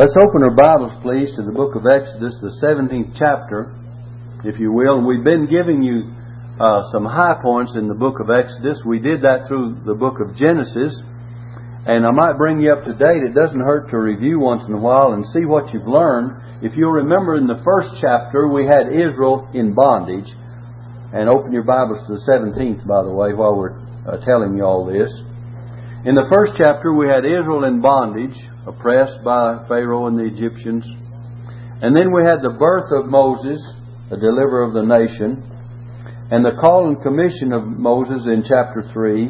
Let's open our Bibles, please, to the book of Exodus, the 17th chapter, if you will. And we've been giving you uh, some high points in the book of Exodus. We did that through the book of Genesis. And I might bring you up to date. It doesn't hurt to review once in a while and see what you've learned. If you'll remember in the first chapter, we had Israel in bondage. And open your Bibles to the 17th, by the way, while we're uh, telling you all this. In the first chapter, we had Israel in bondage, oppressed by Pharaoh and the Egyptians. And then we had the birth of Moses, the deliverer of the nation, and the call and commission of Moses in chapter 3.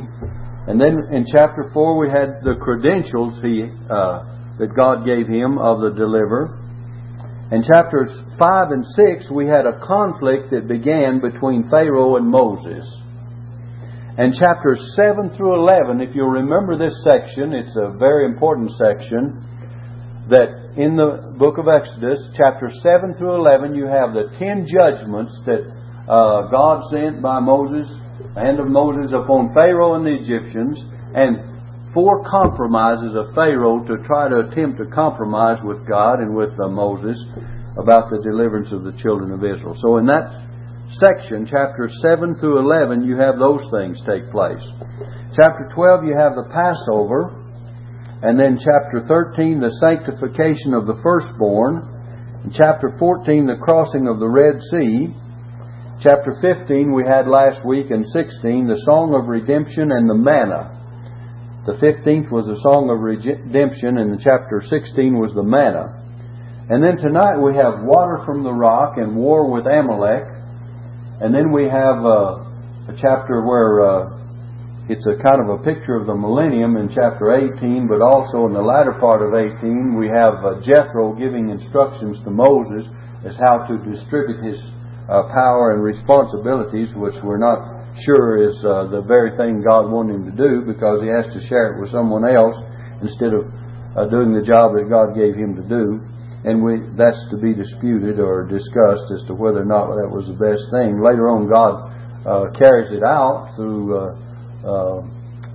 And then in chapter 4, we had the credentials he, uh, that God gave him of the deliverer. In chapters 5 and 6, we had a conflict that began between Pharaoh and Moses. And chapters 7 through 11, if you'll remember this section, it's a very important section, that in the book of Exodus, chapter 7 through 11, you have the ten judgments that uh, God sent by Moses, and of Moses upon Pharaoh and the Egyptians, and four compromises of Pharaoh to try to attempt to compromise with God and with uh, Moses about the deliverance of the children of Israel. So in that section, chapter 7 through 11, you have those things take place. Chapter 12, you have the Passover. And then chapter 13, the sanctification of the firstborn. In chapter 14, the crossing of the Red Sea. Chapter 15, we had last week, and 16, the song of redemption and the manna. The 15th was the song of redemption, and the chapter 16 was the manna. And then tonight we have water from the rock and war with Amalek. And then we have uh, a chapter where uh, it's a kind of a picture of the millennium in chapter 18, but also in the latter part of 18, we have uh, Jethro giving instructions to Moses as how to distribute his uh, power and responsibilities, which we're not sure is uh, the very thing God wanted him to do because he has to share it with someone else instead of uh, doing the job that God gave him to do and we, that's to be disputed or discussed as to whether or not that was the best thing. Later on, God uh, carries it out through uh, uh,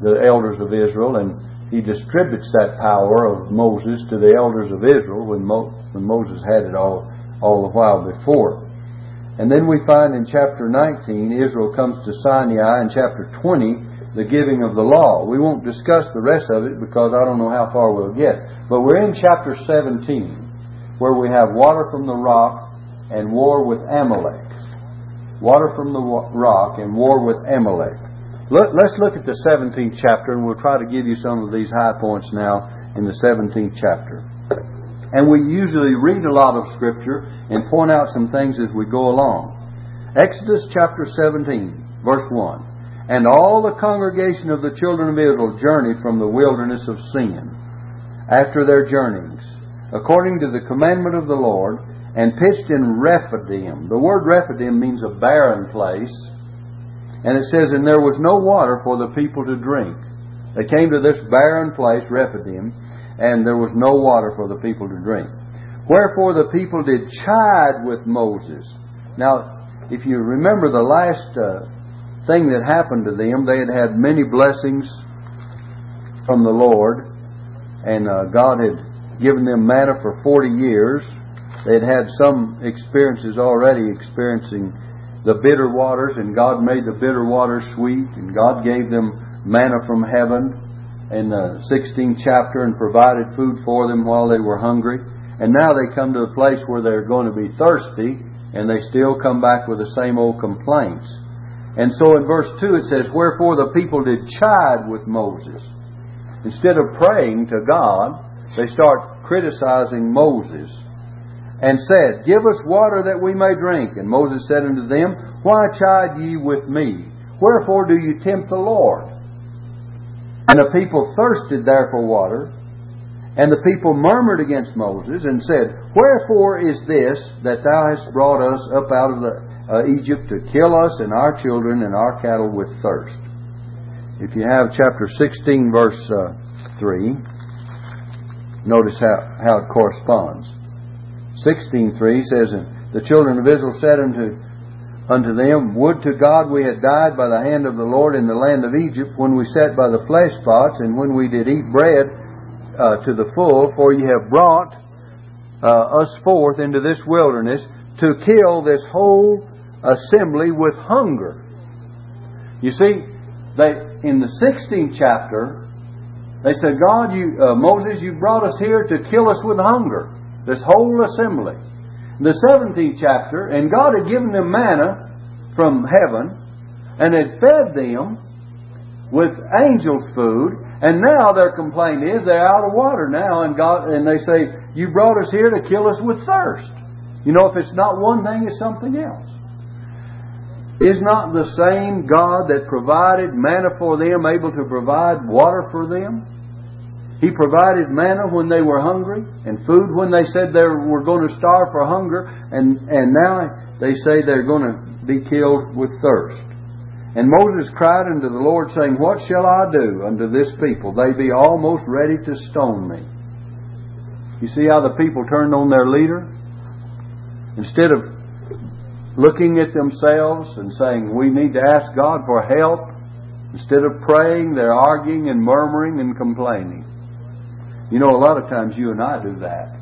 the elders of Israel, and He distributes that power of Moses to the elders of Israel when, Mo- when Moses had it all all the while before. And then we find in chapter 19, Israel comes to Sinai, in chapter 20, the giving of the law. We won't discuss the rest of it because I don't know how far we'll get. But we're in chapter 17 where we have water from the rock and war with Amalek. Water from the rock and war with Amalek. Let's look at the 17th chapter, and we'll try to give you some of these high points now in the 17th chapter. And we usually read a lot of Scripture and point out some things as we go along. Exodus chapter 17, verse 1. And all the congregation of the children of Israel journeyed from the wilderness of Sin after their journeyings according to the commandment of the Lord, and pitched in Rephidim. The word Rephidim means a barren place. And it says, And there was no water for the people to drink. They came to this barren place, Rephidim, and there was no water for the people to drink. Wherefore the people did chide with Moses. Now, if you remember the last uh, thing that happened to them, they had had many blessings from the Lord, and uh, God had given them manna for 40 years. They'd had some experiences already experiencing the bitter waters, and God made the bitter waters sweet, and God gave them manna from heaven in the 16th chapter and provided food for them while they were hungry. And now they come to a place where they're going to be thirsty, and they still come back with the same old complaints. And so in verse 2 it says, Wherefore the people did chide with Moses. Instead of praying to God, they start criticizing Moses and said, Give us water that we may drink. And Moses said unto them, Why chide ye with me? Wherefore do you tempt the Lord? And the people thirsted there for water. And the people murmured against Moses and said, Wherefore is this that thou hast brought us up out of the, uh, Egypt to kill us and our children and our cattle with thirst? If you have chapter 16, verse uh, 3. Notice how, how it corresponds. 16.3 says, And the children of Israel said unto, unto them, Would to God we had died by the hand of the Lord in the land of Egypt, when we sat by the flesh pots, and when we did eat bread uh, to the full, for ye have brought uh, us forth into this wilderness to kill this whole assembly with hunger. You see, they in the 16th chapter, they said, God, you uh, Moses, you brought us here to kill us with hunger. This whole assembly. The 17th chapter, and God had given them manna from heaven, and had fed them with angels' food, and now their complaint is they're out of water now, and God and they say, You brought us here to kill us with thirst. You know, if it's not one thing, it's something else. Is not the same God that provided manna for them able to provide water for them? He provided manna when they were hungry and food when they said they were going to starve for hunger, and, and now they say they're going to be killed with thirst. And Moses cried unto the Lord, saying, What shall I do unto this people? They be almost ready to stone me. You see how the people turned on their leader? Instead of looking at themselves and saying, We need to ask God for help, instead of praying, they're arguing and murmuring and complaining. You know, a lot of times you and I do that.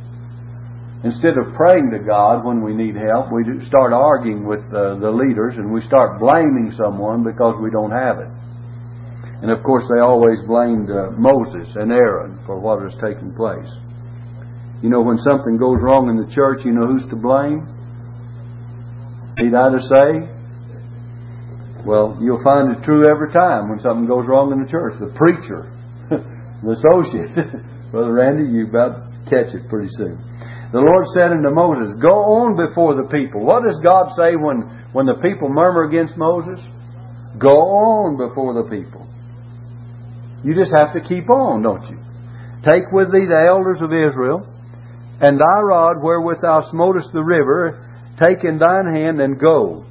Instead of praying to God when we need help, we start arguing with uh, the leaders and we start blaming someone because we don't have it. And of course, they always blamed uh, Moses and Aaron for what has taken place. You know, when something goes wrong in the church, you know who's to blame? Need I to say? Well, you'll find it true every time when something goes wrong in the church. The preacher, the associate. Brother Randy, you about catch it pretty soon. The Lord said unto Moses, Go on before the people. What does God say when, when the people murmur against Moses? Go on before the people. You just have to keep on, don't you? Take with thee the elders of Israel, and thy rod wherewith thou smotest the river, take in thine hand and go.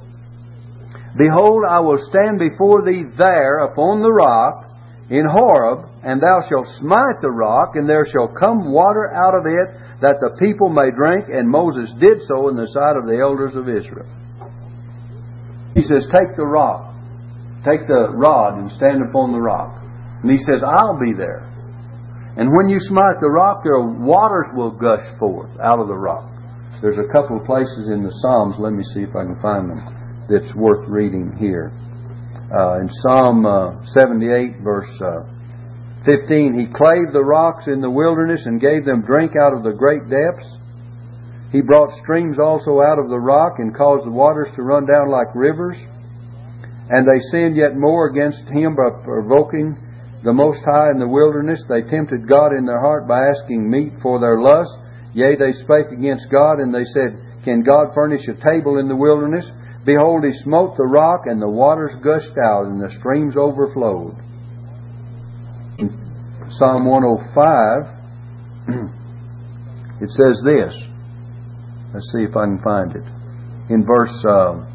Behold, I will stand before thee there upon the rock in Horeb, and thou shalt smite the rock, and there shall come water out of it, that the people may drink, and Moses did so in the sight of the elders of Israel. He says, Take the rock, take the rod and stand upon the rock. And he says, I'll be there. And when you smite the rock, there waters will gush forth out of the rock. There's a couple of places in the Psalms, let me see if I can find them, that's worth reading here. Uh, in Psalm uh, 78, verse uh, 15. He clave the rocks in the wilderness and gave them drink out of the great depths. He brought streams also out of the rock and caused the waters to run down like rivers. And they sinned yet more against him by provoking the Most High in the wilderness. They tempted God in their heart by asking meat for their lust. Yea, they spake against God, and they said, Can God furnish a table in the wilderness? Behold, he smote the rock, and the waters gushed out, and the streams overflowed. Psalm 105, it says this. Let's see if I can find it. In verse uh,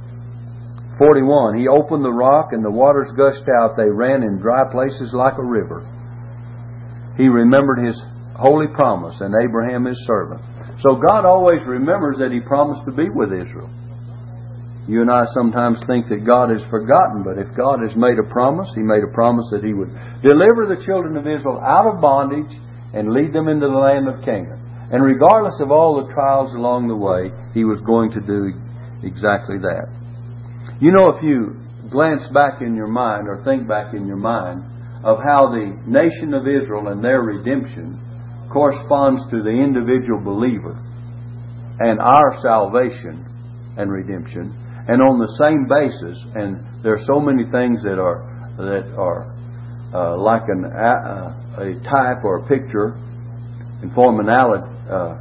41, He opened the rock, and the waters gushed out. They ran in dry places like a river. He remembered His holy promise and Abraham His servant. So God always remembers that He promised to be with Israel. You and I sometimes think that God has forgotten, but if God has made a promise, He made a promise that He would deliver the children of Israel out of bondage and lead them into the land of Canaan. And regardless of all the trials along the way, He was going to do exactly that. You know, if you glance back in your mind or think back in your mind of how the nation of Israel and their redemption corresponds to the individual believer and our salvation and redemption, and on the same basis, and there are so many things that are that are uh, like an, uh, a type or a picture and form an uh,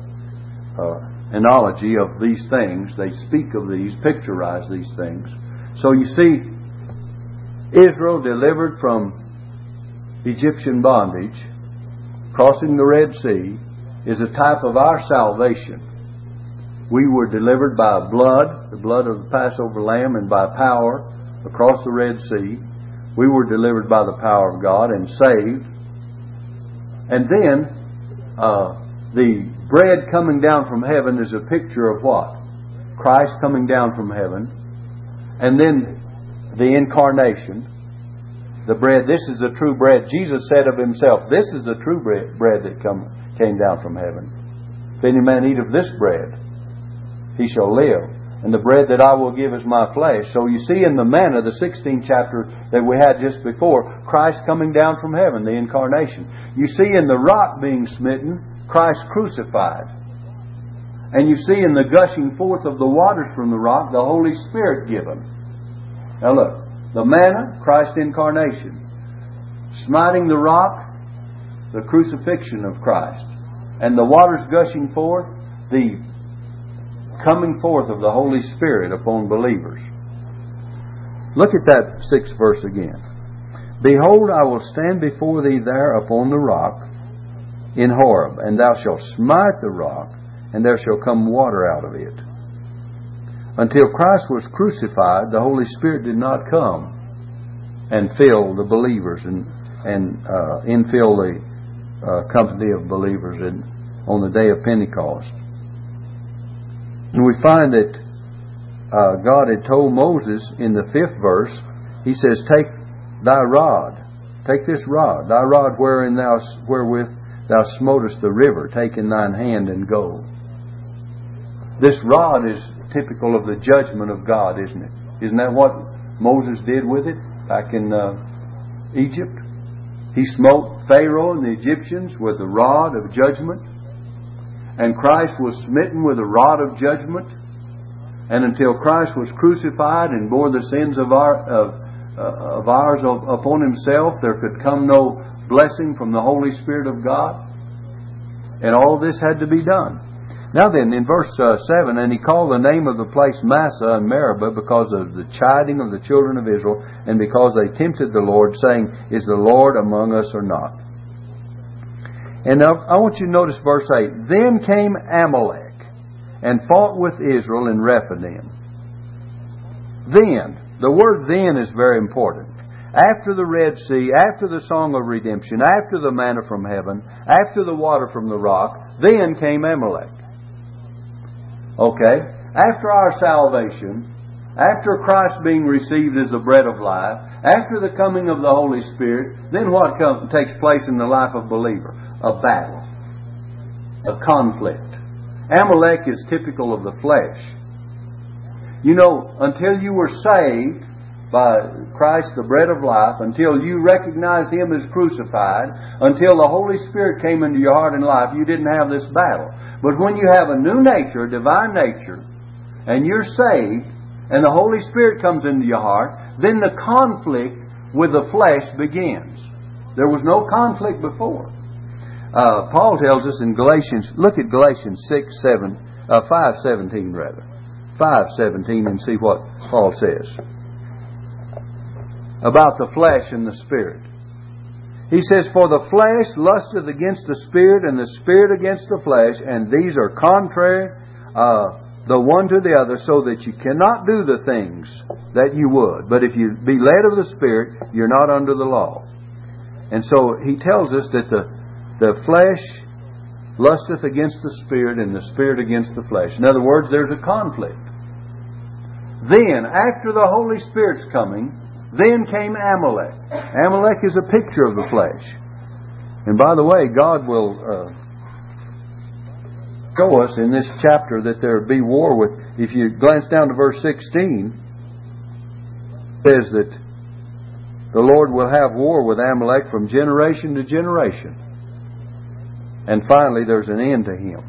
uh, analogy of these things. They speak of these, picturize these things. So you see, Israel delivered from Egyptian bondage, crossing the Red Sea, is a type of our salvation. We were delivered by blood, the blood of the Passover lamb, and by power across the Red Sea. We were delivered by the power of God and saved. And then uh, the bread coming down from heaven is a picture of what? Christ coming down from heaven. And then the incarnation. The bread, this is the true bread. Jesus said of himself, This is the true bread, bread that come, came down from heaven. If any man eat of this bread, he shall live. And the bread that I will give is my flesh. So you see in the manna, the 16th chapter that we had just before, Christ coming down from heaven, the incarnation. You see in the rock being smitten, Christ crucified. And you see in the gushing forth of the waters from the rock, the Holy Spirit given. Now look, the manna, Christ incarnation. Smiting the rock, the crucifixion of Christ. And the waters gushing forth, the coming forth of the Holy Spirit upon believers. Look at that sixth verse again. Behold, I will stand before thee there upon the rock in Horeb, and thou shalt smite the rock, and there shall come water out of it. Until Christ was crucified, the Holy Spirit did not come and fill the believers and, and uh, infill the uh, company of believers in, on the day of Pentecost. And we find that uh, God had told Moses in the fifth verse, He says, Take thy rod, take this rod, thy rod wherein thou, wherewith thou smotest the river, take in thine hand and go. This rod is typical of the judgment of God, isn't it? Isn't that what Moses did with it back in uh, Egypt? He smote Pharaoh and the Egyptians with the rod of judgment and Christ was smitten with a rod of judgment. And until Christ was crucified and bore the sins of, our, of, uh, of ours upon himself, there could come no blessing from the Holy Spirit of God. And all this had to be done. Now then, in verse uh, 7, and he called the name of the place Massah and Meribah because of the chiding of the children of Israel, and because they tempted the Lord, saying, Is the Lord among us or not? And I want you to notice verse 8. Then came Amalek and fought with Israel in Rephidim. Then, the word then is very important. After the Red Sea, after the song of redemption, after the manna from heaven, after the water from the rock, then came Amalek. Okay? After our salvation, after Christ being received as the bread of life, after the coming of the Holy Spirit, then what comes, takes place in the life of believer? A battle, a conflict. Amalek is typical of the flesh. You know, until you were saved by Christ, the bread of life, until you recognized Him as crucified, until the Holy Spirit came into your heart and life, you didn't have this battle. But when you have a new nature, a divine nature, and you're saved, and the Holy Spirit comes into your heart, then the conflict with the flesh begins. There was no conflict before. Uh, Paul tells us in Galatians, look at Galatians 6, 7, uh, 5, 17 rather. 5, 17 and see what Paul says about the flesh and the spirit. He says, For the flesh lusteth against the spirit, and the spirit against the flesh, and these are contrary uh, the one to the other, so that you cannot do the things that you would. But if you be led of the spirit, you're not under the law. And so he tells us that the the flesh lusteth against the spirit, and the spirit against the flesh. In other words, there's a conflict. Then, after the Holy Spirit's coming, then came Amalek. Amalek is a picture of the flesh. And by the way, God will uh, show us in this chapter that there be war with. If you glance down to verse 16, says that the Lord will have war with Amalek from generation to generation. And finally, there's an end to him.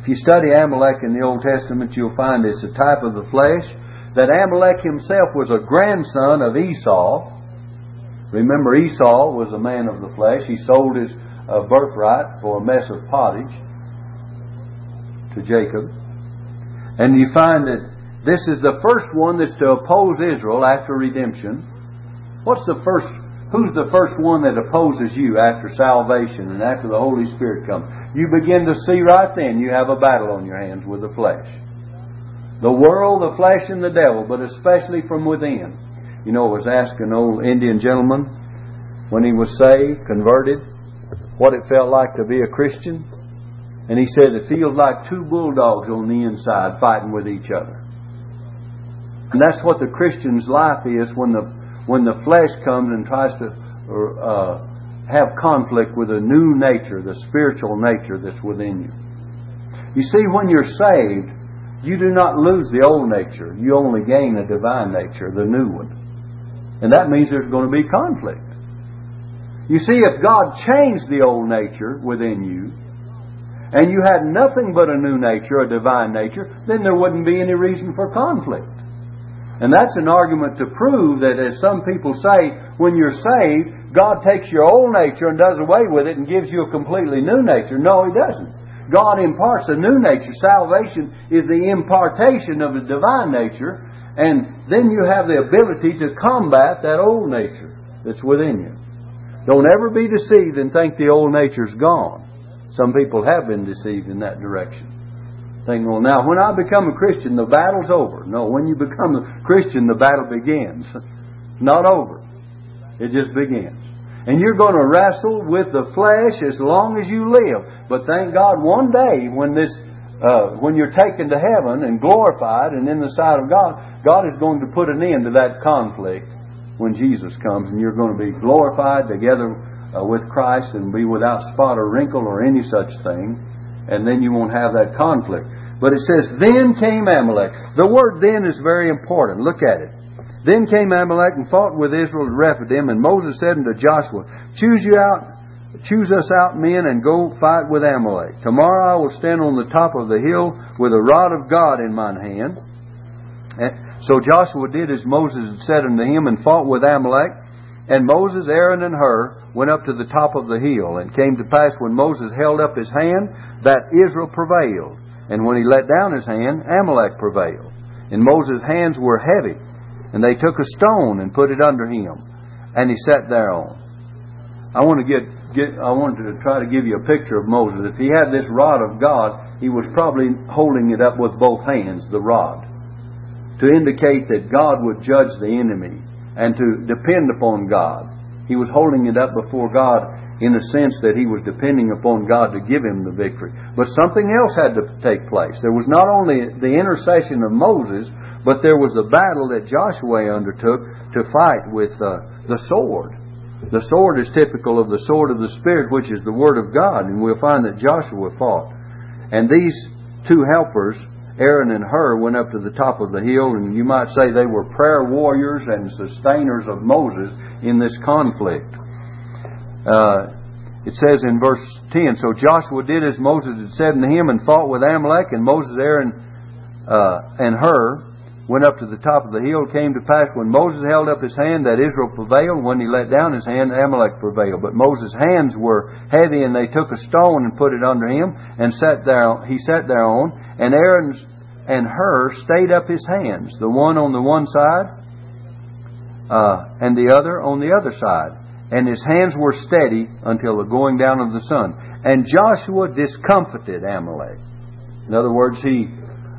If you study Amalek in the Old Testament, you'll find it's a type of the flesh. That Amalek himself was a grandson of Esau. Remember, Esau was a man of the flesh. He sold his uh, birthright for a mess of pottage to Jacob. And you find that this is the first one that's to oppose Israel after redemption. What's the first Who's the first one that opposes you after salvation and after the Holy Spirit comes? You begin to see right then you have a battle on your hands with the flesh. The world, the flesh, and the devil, but especially from within. You know, I was asking an old Indian gentleman when he was saved, converted, what it felt like to be a Christian. And he said it feels like two bulldogs on the inside fighting with each other. And that's what the Christian's life is when the when the flesh comes and tries to uh, have conflict with a new nature, the spiritual nature that's within you. You see, when you're saved, you do not lose the old nature. You only gain a divine nature, the new one. And that means there's going to be conflict. You see, if God changed the old nature within you, and you had nothing but a new nature, a divine nature, then there wouldn't be any reason for conflict. And that's an argument to prove that, as some people say, when you're saved, God takes your old nature and does away with it and gives you a completely new nature. No, He doesn't. God imparts a new nature. Salvation is the impartation of the divine nature, and then you have the ability to combat that old nature that's within you. Don't ever be deceived and think the old nature's gone. Some people have been deceived in that direction. Thinking, well, now when I become a Christian, the battle's over. No, when you become a Christian, the battle begins. Not over. It just begins. And you're going to wrestle with the flesh as long as you live. But thank God, one day when this, uh, when you're taken to heaven and glorified and in the sight of God, God is going to put an end to that conflict when Jesus comes, and you're going to be glorified together uh, with Christ and be without spot or wrinkle or any such thing, and then you won't have that conflict. But it says, Then came Amalek. The word then is very important. Look at it. Then came Amalek and fought with Israel at Rephidim, and Moses said unto Joshua, Choose you out, choose us out men, and go fight with Amalek. Tomorrow I will stand on the top of the hill with a rod of God in mine hand. And so Joshua did as Moses had said unto him, and fought with Amalek. And Moses, Aaron, and Hur went up to the top of the hill. And came to pass when Moses held up his hand that Israel prevailed. And when he let down his hand, Amalek prevailed. And Moses' hands were heavy. And they took a stone and put it under him. And he sat thereon. I want to get, get I wanted to try to give you a picture of Moses. If he had this rod of God, he was probably holding it up with both hands, the rod, to indicate that God would judge the enemy and to depend upon God. He was holding it up before God in the sense that he was depending upon God to give him the victory. But something else had to take place. There was not only the intercession of Moses, but there was a battle that Joshua undertook to fight with uh, the sword. The sword is typical of the sword of the Spirit, which is the Word of God, and we'll find that Joshua fought. And these two helpers Aaron and Hur went up to the top of the hill, and you might say they were prayer warriors and sustainers of Moses in this conflict. Uh, it says in verse 10 So Joshua did as Moses had said unto him and fought with Amalek, and Moses, Aaron, uh, and Hur went up to the top of the hill. Came to pass when Moses held up his hand that Israel prevailed. When he let down his hand, Amalek prevailed. But Moses' hands were heavy, and they took a stone and put it under him, and sat there. He sat thereon. And Aaron's and Hur stayed up his hands, the one on the one side uh, and the other on the other side. And his hands were steady until the going down of the sun. And Joshua discomfited Amalek. In other words, he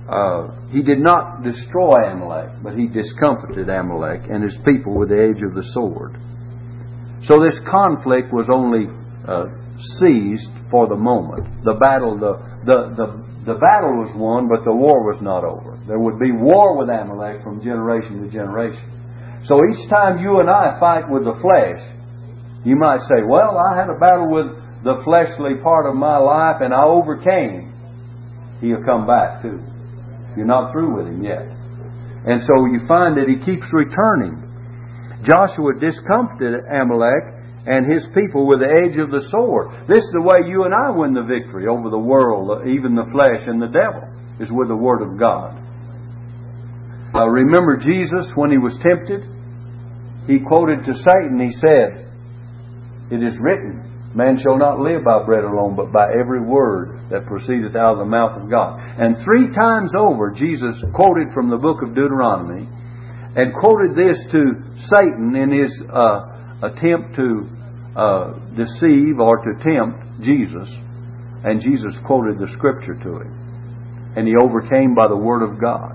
uh, he did not destroy Amalek, but he discomfited Amalek and his people with the edge of the sword. So this conflict was only uh, seized for the moment. The battle, the, the, the, the battle was won, but the war was not over. There would be war with Amalek from generation to generation. So each time you and I fight with the flesh, you might say, Well, I had a battle with the fleshly part of my life and I overcame. He'll come back too. You're not through with him yet. And so you find that he keeps returning. Joshua discomfited Amalek and his people with the edge of the sword. This is the way you and I win the victory over the world, even the flesh and the devil, is with the Word of God. Uh, remember Jesus when he was tempted? He quoted to Satan, he said, It is written, Man shall not live by bread alone, but by every word that proceedeth out of the mouth of God. And three times over, Jesus quoted from the book of Deuteronomy and quoted this to Satan in his uh, attempt to uh, deceive or to tempt Jesus, and Jesus quoted the scripture to him. And he overcame by the word of God.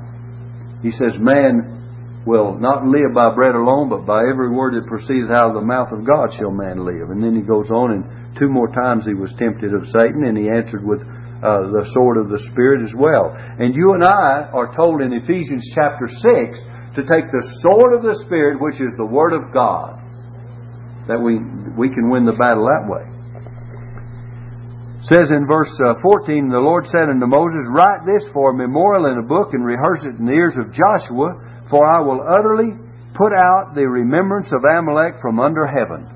He says, Man will not live by bread alone, but by every word that proceeds out of the mouth of God shall man live. And then he goes on, and two more times he was tempted of Satan, and he answered with uh, the sword of the Spirit as well. And you and I are told in Ephesians chapter 6 to take the sword of the Spirit, which is the Word of God, that we, we can win the battle that way. says in verse uh, 14, the Lord said unto Moses, Write this for a memorial in a book and rehearse it in the ears of Joshua, for I will utterly put out the remembrance of Amalek from under heaven.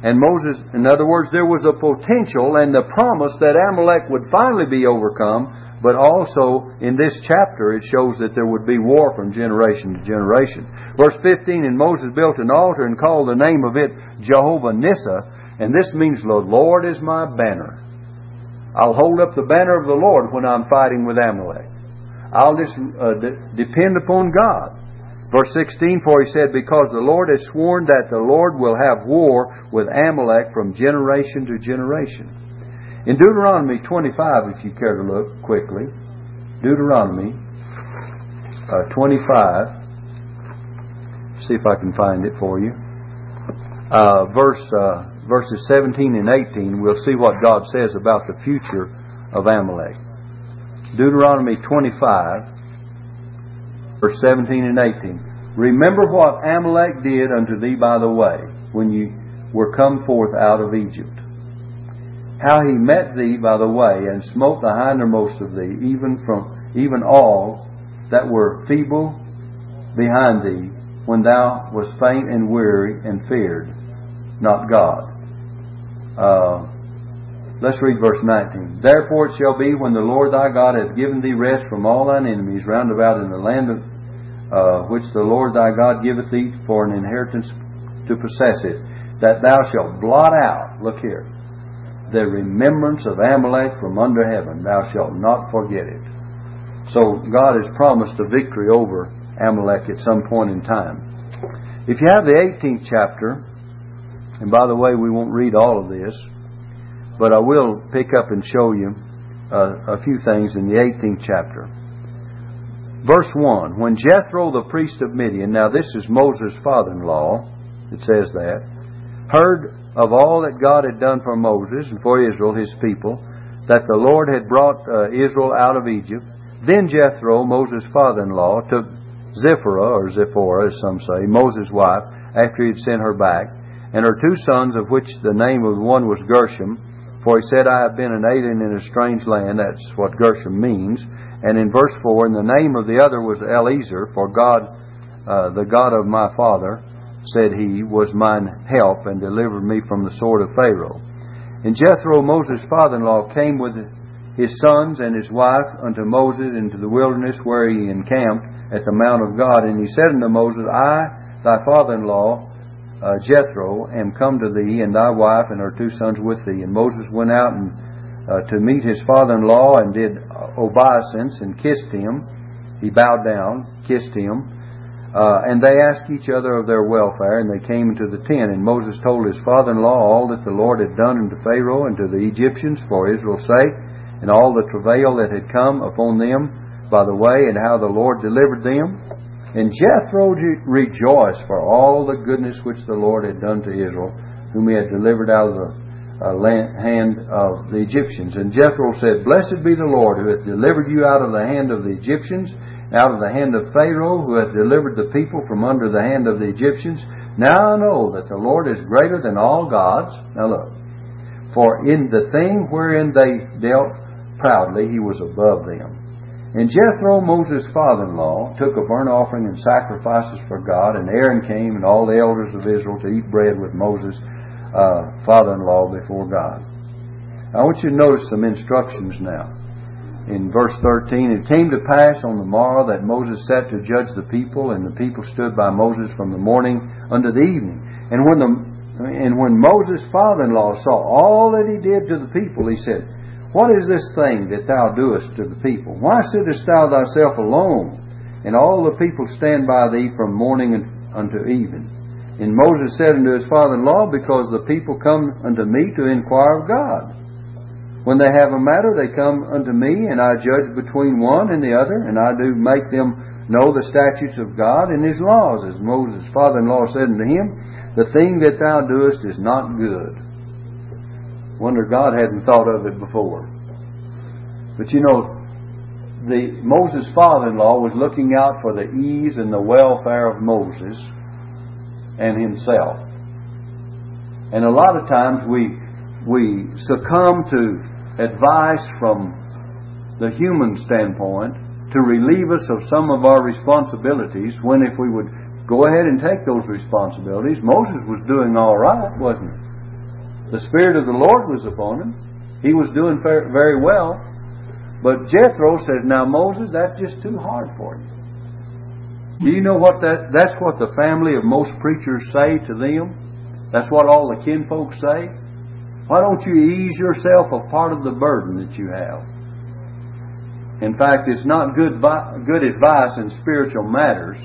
And Moses, in other words, there was a potential and the promise that Amalek would finally be overcome, but also in this chapter it shows that there would be war from generation to generation. Verse 15, And Moses built an altar and called the name of it Jehovah Nissa, and this means the Lord is my banner. I'll hold up the banner of the Lord when I'm fighting with Amalek. I'll just uh, de- depend upon God. Verse 16, for he said, Because the Lord has sworn that the Lord will have war with Amalek from generation to generation. In Deuteronomy 25, if you care to look quickly, Deuteronomy uh, 25, see if I can find it for you. Uh, verse uh, verses 17 and 18, we'll see what God says about the future of Amalek. Deuteronomy 25, verse 17 and 18. Remember what Amalek did unto thee by the way, when you were come forth out of Egypt. How he met thee by the way, and smote the hindermost of thee, even from even all that were feeble behind thee, when thou wast faint and weary and feared not God. Uh, let's read verse 19. Therefore it shall be when the Lord thy God hath given thee rest from all thine enemies round about in the land of, uh, which the Lord thy God giveth thee for an inheritance to possess it, that thou shalt blot out, look here, the remembrance of Amalek from under heaven. Thou shalt not forget it. So God has promised a victory over Amalek at some point in time. If you have the 18th chapter, and by the way, we won't read all of this, but I will pick up and show you uh, a few things in the 18th chapter. Verse 1 When Jethro the priest of Midian, now this is Moses' father in law, it says that, heard of all that God had done for Moses and for Israel, his people, that the Lord had brought uh, Israel out of Egypt, then Jethro, Moses' father in law, took Zipporah, or Zipporah, as some say, Moses' wife, after he had sent her back, and her two sons, of which the name of one was Gershom, for he said, I have been an alien in a strange land. That's what Gershom means. And in verse 4, and the name of the other was Eliezer, for God, uh, the God of my father, said he, was mine help and delivered me from the sword of Pharaoh. And Jethro, Moses' father in law, came with his sons and his wife unto Moses into the wilderness where he encamped at the Mount of God. And he said unto Moses, I, thy father in law, uh, Jethro, am come to thee, and thy wife and her two sons with thee. And Moses went out and uh, to meet his father-in-law, and did obeisance and kissed him. He bowed down, kissed him, uh, and they asked each other of their welfare, and they came into the tent. And Moses told his father-in-law all that the Lord had done unto Pharaoh and to the Egyptians for Israel's sake, and all the travail that had come upon them by the way, and how the Lord delivered them. And Jethro rejoiced for all the goodness which the Lord had done to Israel, whom he had delivered out of the uh, hand of the Egyptians. And Jethro said, Blessed be the Lord, who hath delivered you out of the hand of the Egyptians, out of the hand of Pharaoh, who hath delivered the people from under the hand of the Egyptians. Now I know that the Lord is greater than all gods. Now look. For in the thing wherein they dealt proudly, he was above them. And Jethro, Moses' father-in-law, took a burnt offering and sacrifices for God, and Aaron came and all the elders of Israel to eat bread with Moses' uh, father-in-law before God. I want you to notice some instructions now. In verse 13, it came to pass on the morrow that Moses sat to judge the people, and the people stood by Moses from the morning unto the evening. And when the and when Moses' father-in-law saw all that he did to the people, he said, what is this thing that thou doest to the people? Why sittest thou thyself alone, and all the people stand by thee from morning unto even? And Moses said unto his father in law, Because the people come unto me to inquire of God. When they have a matter, they come unto me, and I judge between one and the other, and I do make them know the statutes of God and his laws. As Moses' father in law said unto him, The thing that thou doest is not good. Wonder God hadn't thought of it before. But you know, the Moses' father-in-law was looking out for the ease and the welfare of Moses and himself. And a lot of times we we succumb to advice from the human standpoint to relieve us of some of our responsibilities when if we would go ahead and take those responsibilities, Moses was doing all right, wasn't he? The Spirit of the Lord was upon him. He was doing very well. But Jethro said, Now, Moses, that's just too hard for you. Do you know what that that's what the family of most preachers say to them? That's what all the kinfolk say. Why don't you ease yourself of part of the burden that you have? In fact, it's not good good advice in spiritual matters.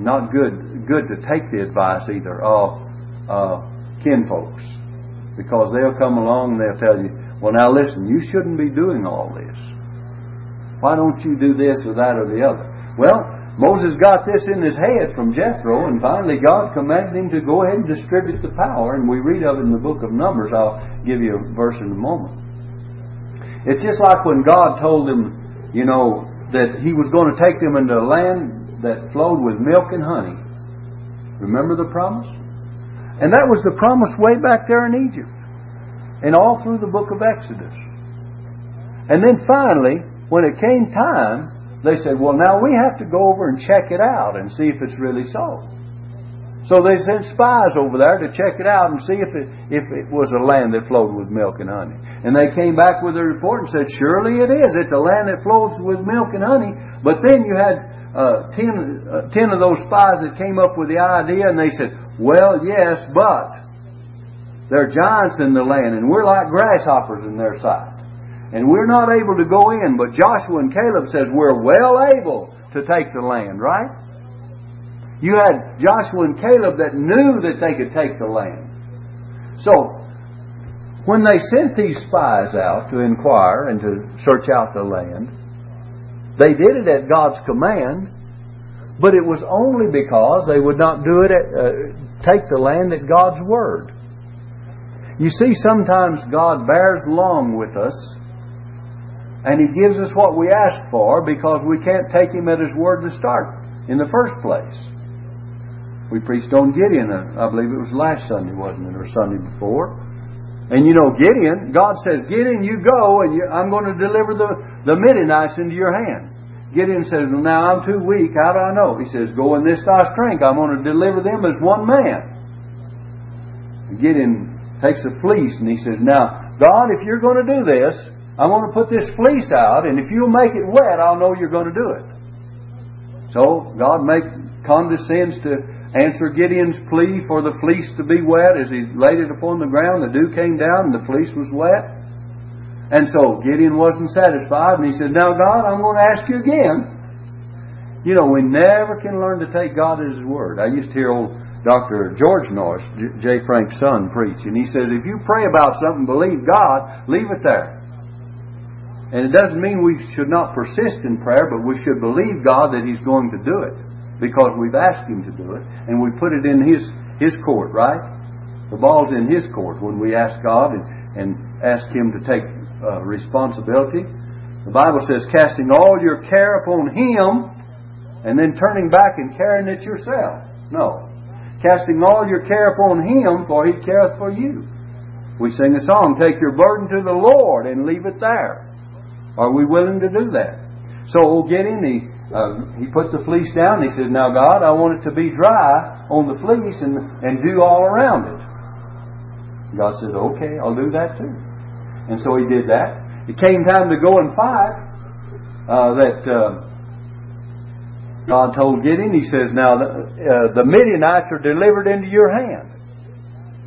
Not good good to take the advice either of uh, kinfolks, because they'll come along and they'll tell you, "Well, now listen, you shouldn't be doing all this. Why don't you do this or that or the other?" Well, Moses got this in his head from Jethro, and finally God commanded him to go ahead and distribute the power, and we read of it in the book of Numbers. I'll give you a verse in a moment. It's just like when God told him, you know, that he was going to take them into a land that flowed with milk and honey. Remember the promise? And that was the promise way back there in Egypt, and all through the book of Exodus. And then finally, when it came time, they said, well, now we have to go over and check it out and see if it's really so. So they sent spies over there to check it out and see if it, if it was a land that flowed with milk and honey. And they came back with a report and said, surely it is. It's a land that flows with milk and honey. But then you had uh, ten, uh, ten of those spies that came up with the idea and they said, well, yes, but there are giants in the land and we're like grasshoppers in their sight. And we're not able to go in, but Joshua and Caleb says we're well able to take the land, right? You had Joshua and Caleb that knew that they could take the land. So, when they sent these spies out to inquire and to search out the land, they did it at God's command, but it was only because they would not do it at, uh, take the land at God's word. You see, sometimes God bears long with us and He gives us what we ask for because we can't take Him at His word to start in the first place. We preached on Gideon, uh, I believe it was last Sunday, wasn't it, or Sunday before? And you know, Gideon, God says, Gideon, you go, and you, I'm going to deliver the, the Midianites into your hand. Gideon says, well, now I'm too weak. How do I know? He says, go in this thy strength. I'm going to deliver them as one man. Gideon takes a fleece and he says, now, God, if you're going to do this, I'm going to put this fleece out, and if you'll make it wet, I'll know you're going to do it. So God make, condescends to answer Gideon's plea for the fleece to be wet as he laid it upon the ground. The dew came down, and the fleece was wet. And so Gideon wasn't satisfied, and he said, Now, God, I'm going to ask you again. You know, we never can learn to take God at His word. I used to hear old Dr. George Norris, J. Frank's son, preach, and he says, If you pray about something, believe God, leave it there. And it doesn't mean we should not persist in prayer, but we should believe God that He's going to do it because we've asked Him to do it and we put it in His, His court, right? The ball's in His court when we ask God and, and ask Him to take uh, responsibility. The Bible says, casting all your care upon Him and then turning back and carrying it yourself. No. Casting all your care upon Him, for He careth for you. We sing a song, Take your burden to the Lord and leave it there. Are we willing to do that? So old Gideon, he, uh, he put the fleece down he said, Now, God, I want it to be dry on the fleece and, and dew all around it. God said, Okay, I'll do that too. And so he did that. It came time to go and fight. Uh, that uh, God told Gideon, He says, Now the, uh, the Midianites are delivered into your hand.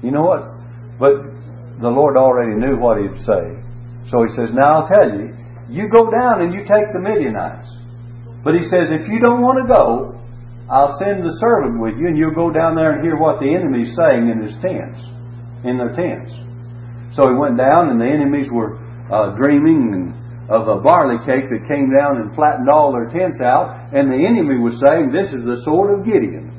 You know what? But the Lord already knew what He'd say. So He says, Now I'll tell you, you go down and you take the Midianites. But he says, if you don't want to go, I'll send the servant with you and you'll go down there and hear what the enemy's saying in his tents, in their tents. So he went down and the enemies were uh, dreaming of a barley cake that came down and flattened all their tents out, and the enemy was saying, This is the sword of Gideon.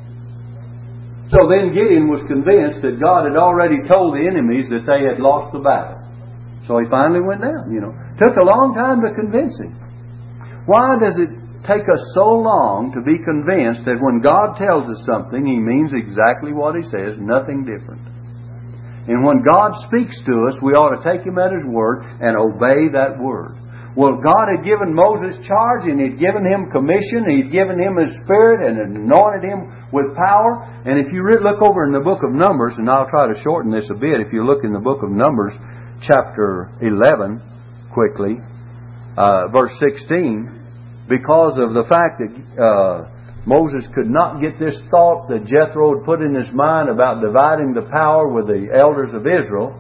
So then Gideon was convinced that God had already told the enemies that they had lost the battle. So he finally went down, you know. Took a long time to convince him. Why does it take us so long to be convinced that when God tells us something, He means exactly what He says, nothing different? And when God speaks to us, we ought to take Him at His word and obey that word. Well, God had given Moses charge and He'd given him commission, He'd given him His Spirit and anointed him with power. And if you look over in the book of Numbers, and I'll try to shorten this a bit, if you look in the book of Numbers, chapter 11, quickly, uh, verse 16, because of the fact that uh, Moses could not get this thought that Jethro had put in his mind about dividing the power with the elders of Israel.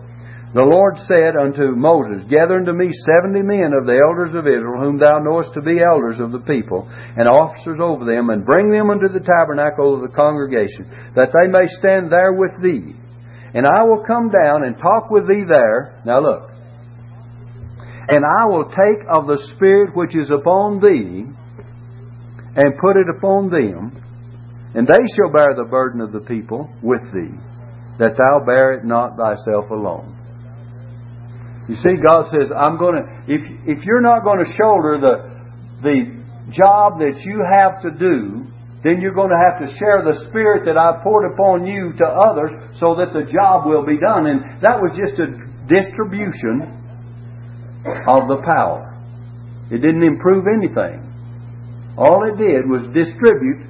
The Lord said unto Moses, Gather unto me seventy men of the elders of Israel, whom thou knowest to be elders of the people, and officers over them, and bring them unto the tabernacle of the congregation, that they may stand there with thee. And I will come down and talk with thee there. Now look. And I will take of the Spirit which is upon thee, and put it upon them, and they shall bear the burden of the people with thee, that thou bear it not thyself alone. You see, God says, I'm going to, if, if you're not going to shoulder the, the job that you have to do, then you're going to have to share the Spirit that I poured upon you to others so that the job will be done. And that was just a distribution of the power. It didn't improve anything. All it did was distribute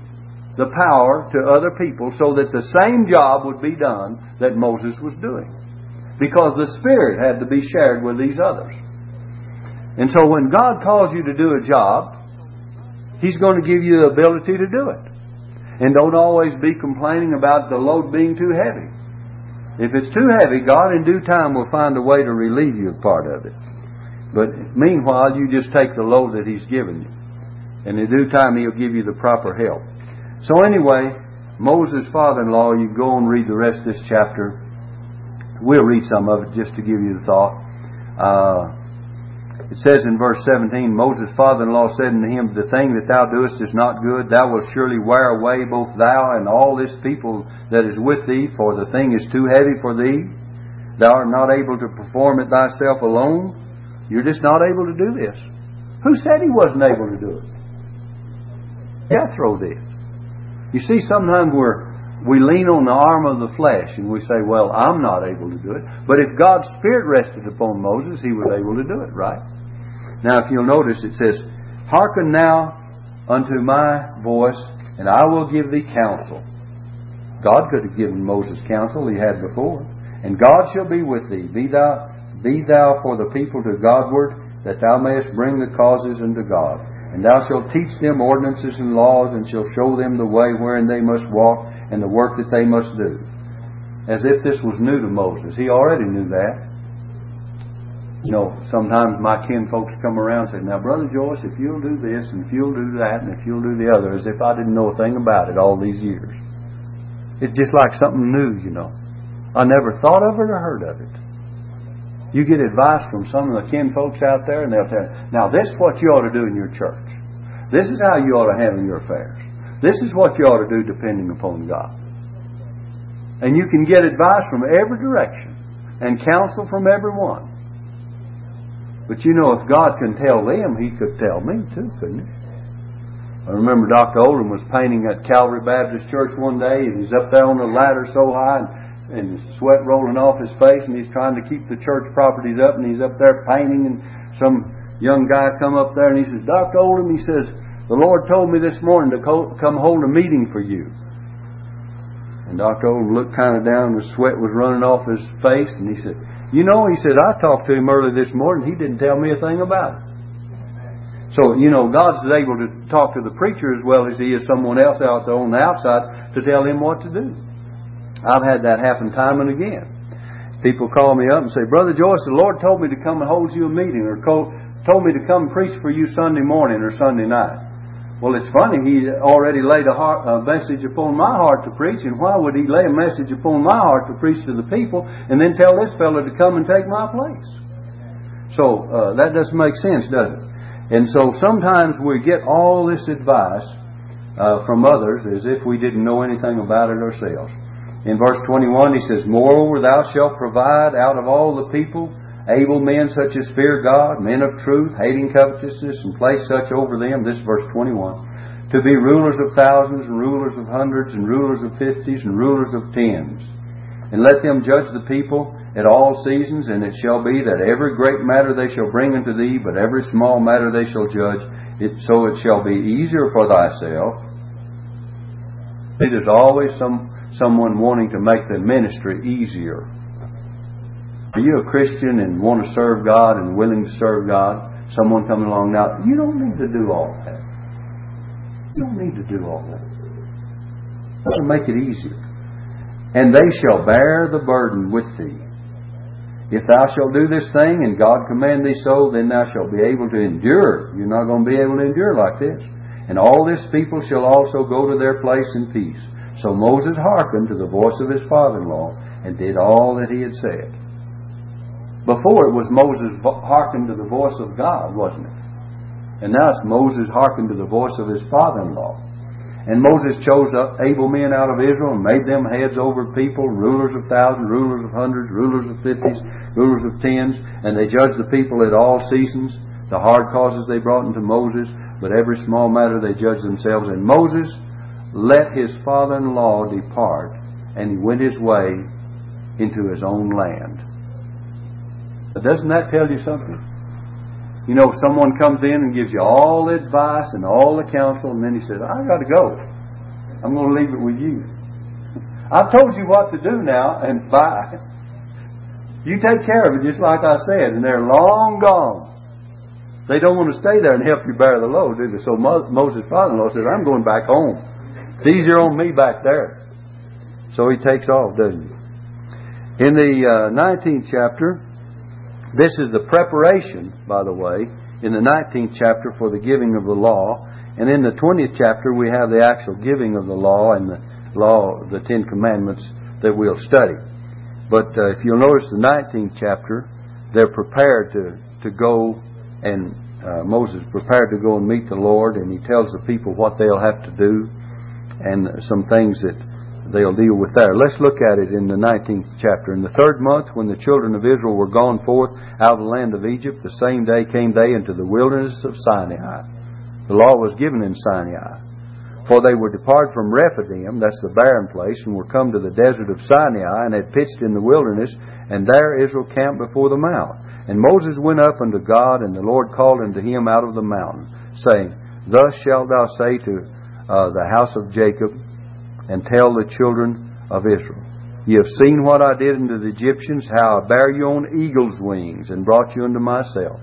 the power to other people so that the same job would be done that Moses was doing. Because the Spirit had to be shared with these others. And so when God calls you to do a job, He's going to give you the ability to do it. And don't always be complaining about the load being too heavy. If it's too heavy, God in due time will find a way to relieve you of part of it. But meanwhile, you just take the load that He's given you. And in due time, He'll give you the proper help. So anyway, Moses' father-in-law, you go and read the rest of this chapter. We'll read some of it just to give you the thought. Uh, it says in verse 17, Moses' father-in-law said unto him, The thing that thou doest is not good. Thou wilt surely wear away both thou and all this people that is with thee, for the thing is too heavy for thee. Thou art not able to perform it thyself alone. You're just not able to do this. Who said he wasn't able to do it? Jethro did. You see, sometimes we're we lean on the arm of the flesh and we say, Well, I'm not able to do it. But if God's Spirit rested upon Moses, he was able to do it, right? Now, if you'll notice, it says, Hearken now unto my voice, and I will give thee counsel. God could have given Moses counsel he had before. And God shall be with thee. Be thou, be thou for the people to Godward, that thou mayest bring the causes unto God. And thou shalt teach them ordinances and laws, and shalt show them the way wherein they must walk, and the work that they must do. As if this was new to Moses. He already knew that. You know, sometimes my kin folks come around and say, Now, Brother Joyce, if you'll do this, and if you'll do that, and if you'll do the other, as if I didn't know a thing about it all these years. It's just like something new, you know. I never thought of it or heard of it. You get advice from some of the kin folks out there, and they'll tell you, now this is what you ought to do in your church. This is how you ought to handle your affairs. This is what you ought to do depending upon God. And you can get advice from every direction and counsel from everyone. But you know, if God can tell them, He could tell me too, couldn't He? I remember Dr. Oldham was painting at Calvary Baptist Church one day, and he's up there on the ladder so high, and, and sweat rolling off his face, and he's trying to keep the church properties up, and he's up there painting, and some young guy come up there, and he says, Dr. Oldham, he says, the Lord told me this morning to come hold a meeting for you. And Dr. Oldham looked kind of down, the sweat was running off his face, and he said, You know, he said, I talked to him early this morning. He didn't tell me a thing about it. So, you know, God's able to talk to the preacher as well as he is someone else out there on the outside to tell him what to do. I've had that happen time and again. People call me up and say, Brother Joyce, the Lord told me to come and hold you a meeting, or told me to come preach for you Sunday morning or Sunday night. Well, it's funny, he already laid a, heart, a, message upon my heart to preach, and why would he lay a message upon my heart to preach to the people and then tell this fellow to come and take my place? So, uh, that doesn't make sense, does it? And so sometimes we get all this advice uh, from others as if we didn't know anything about it ourselves. In verse 21, he says, Moreover, thou shalt provide out of all the people able men such as fear God, men of truth, hating covetousness, and place such over them, this verse 21, to be rulers of thousands, and rulers of hundreds, and rulers of fifties, and rulers of tens. And let them judge the people at all seasons, and it shall be that every great matter they shall bring unto thee, but every small matter they shall judge. It, so it shall be easier for thyself. It is always some someone wanting to make the ministry easier. Are you a Christian and want to serve God and willing to serve God? Someone coming along now, you don't need to do all that. You don't need to do all that. That'll make it easier. And they shall bear the burden with thee. If thou shalt do this thing and God command thee so, then thou shalt be able to endure. You're not going to be able to endure like this. And all this people shall also go to their place in peace. So Moses hearkened to the voice of his father in law and did all that he had said. Before it was Moses hearkened to the voice of God, wasn't it? And now it's Moses hearkened to the voice of his father in law. And Moses chose up able men out of Israel and made them heads over people, rulers of thousands, rulers of hundreds, rulers of fifties, rulers of tens, and they judged the people at all seasons. The hard causes they brought into Moses, but every small matter they judged themselves. And Moses let his father in law depart, and he went his way into his own land. But doesn't that tell you something? You know, someone comes in and gives you all the advice and all the counsel, and then he says, I got to go. I'm going to leave it with you. I've told you what to do now, and bye. You take care of it just like I said, and they're long gone. They don't want to stay there and help you bear the load, do they? So Moses' father-in-law says, I'm going back home. It's easier on me back there. So he takes off, doesn't he? In the uh, 19th chapter, this is the preparation, by the way, in the 19th chapter for the giving of the law. And in the 20th chapter, we have the actual giving of the law and the law, the Ten Commandments that we'll study. But uh, if you'll notice the 19th chapter, they're prepared to, to go and uh, Moses prepared to go and meet the Lord, and he tells the people what they'll have to do and some things that they'll deal with there. Let's look at it in the 19th chapter. In the third month, when the children of Israel were gone forth out of the land of Egypt, the same day came they into the wilderness of Sinai. The law was given in Sinai. For they were departed from Rephidim, that's the barren place, and were come to the desert of Sinai, and had pitched in the wilderness, and there Israel camped before the mount. And Moses went up unto God, and the Lord called unto him out of the mountain, saying, Thus shalt thou say to uh, the house of Jacob, and tell the children of Israel. You have seen what I did unto the Egyptians, how I bare you on eagle's wings and brought you unto myself.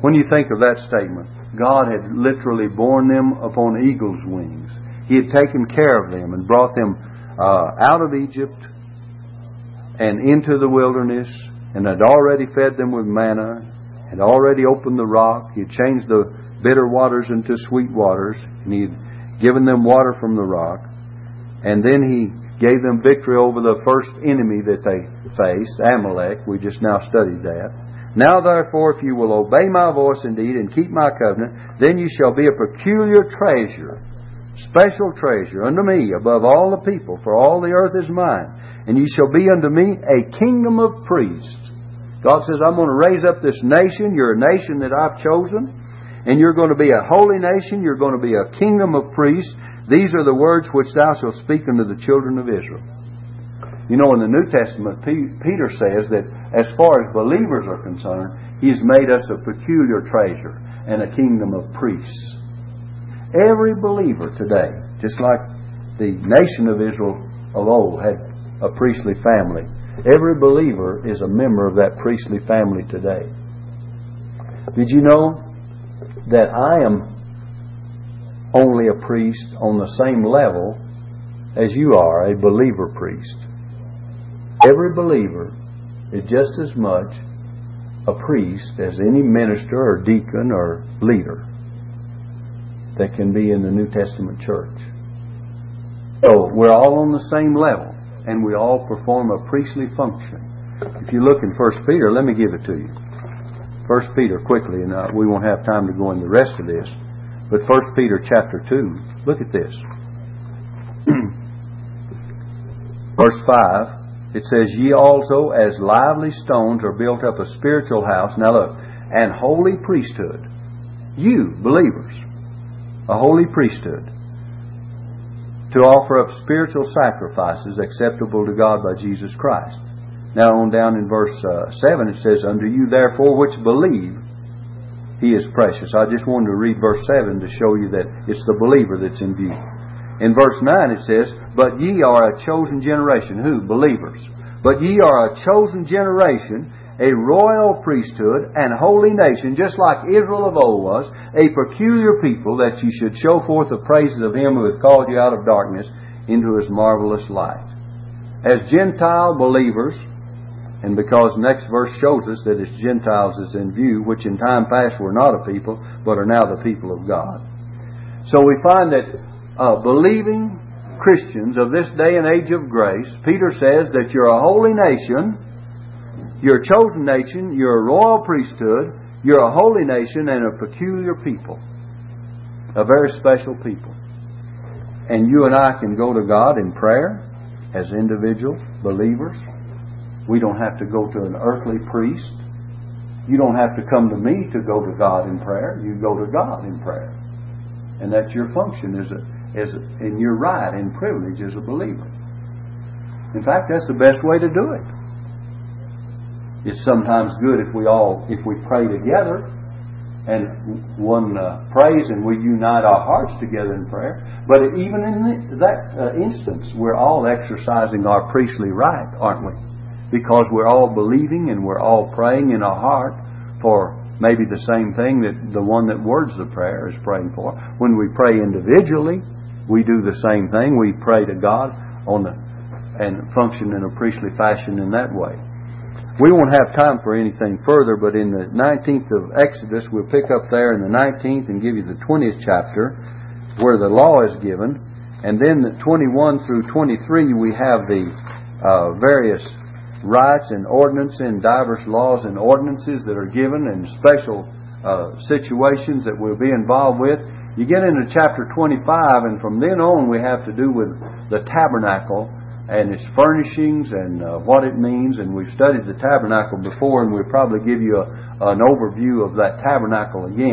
When you think of that statement, God had literally borne them upon eagle's wings. He had taken care of them and brought them uh, out of Egypt and into the wilderness and had already fed them with manna, had already opened the rock, he had changed the bitter waters into sweet waters, and he had given them water from the rock. And then he gave them victory over the first enemy that they faced, Amalek. We just now studied that. Now therefore, if you will obey my voice indeed and keep my covenant, then you shall be a peculiar treasure, special treasure unto me above all the people, for all the earth is mine. And ye shall be unto me a kingdom of priests. God says, I'm going to raise up this nation. You're a nation that I've chosen. And you're going to be a holy nation. You're going to be a kingdom of priests. These are the words which thou shalt speak unto the children of Israel. You know, in the New Testament, Peter says that as far as believers are concerned, He's made us a peculiar treasure and a kingdom of priests. Every believer today, just like the nation of Israel of old had a priestly family, every believer is a member of that priestly family today. Did you know that I am only a priest on the same level as you are a believer priest. Every believer is just as much a priest as any minister or deacon or leader that can be in the New Testament church. So we're all on the same level and we all perform a priestly function. If you look in 1 Peter, let me give it to you. 1 Peter quickly, and uh, we won't have time to go into the rest of this. But 1 Peter chapter 2, look at this. Verse 5, it says, Ye also, as lively stones, are built up a spiritual house. Now look, and holy priesthood. You, believers, a holy priesthood, to offer up spiritual sacrifices acceptable to God by Jesus Christ. Now on down in verse uh, 7 it says, Unto you therefore which believe, He is precious. I just wanted to read verse 7 to show you that it's the believer that's in view. In verse 9 it says, But ye are a chosen generation. Who? Believers. But ye are a chosen generation, a royal priesthood, and holy nation, just like Israel of old was, a peculiar people, that ye should show forth the praises of him who hath called you out of darkness into his marvelous light. As Gentile believers, and because next verse shows us that it's Gentiles is in view, which in time past were not a people, but are now the people of God. So we find that uh, believing Christians of this day and age of grace, Peter says that you're a holy nation, you're a chosen nation, you're a royal priesthood, you're a holy nation and a peculiar people, a very special people. And you and I can go to God in prayer as individual believers. We don't have to go to an earthly priest. You don't have to come to me to go to God in prayer. You go to God in prayer. And that's your function as a, as a, and your right and privilege as a believer. In fact, that's the best way to do it. It's sometimes good if we all, if we pray together and one uh, prays and we unite our hearts together in prayer. But even in that uh, instance, we're all exercising our priestly right, aren't we? Because we're all believing and we're all praying in our heart for maybe the same thing that the one that words the prayer is praying for. When we pray individually, we do the same thing. We pray to God on the and function in a priestly fashion in that way. We won't have time for anything further, but in the 19th of Exodus, we'll pick up there in the 19th and give you the 20th chapter where the law is given. And then the 21 through 23, we have the uh, various rights and ordinances and diverse laws and ordinances that are given and special uh, situations that we'll be involved with. You get into chapter 25, and from then on, we have to do with the tabernacle and its furnishings and uh, what it means. And we've studied the tabernacle before, and we'll probably give you a, an overview of that tabernacle again.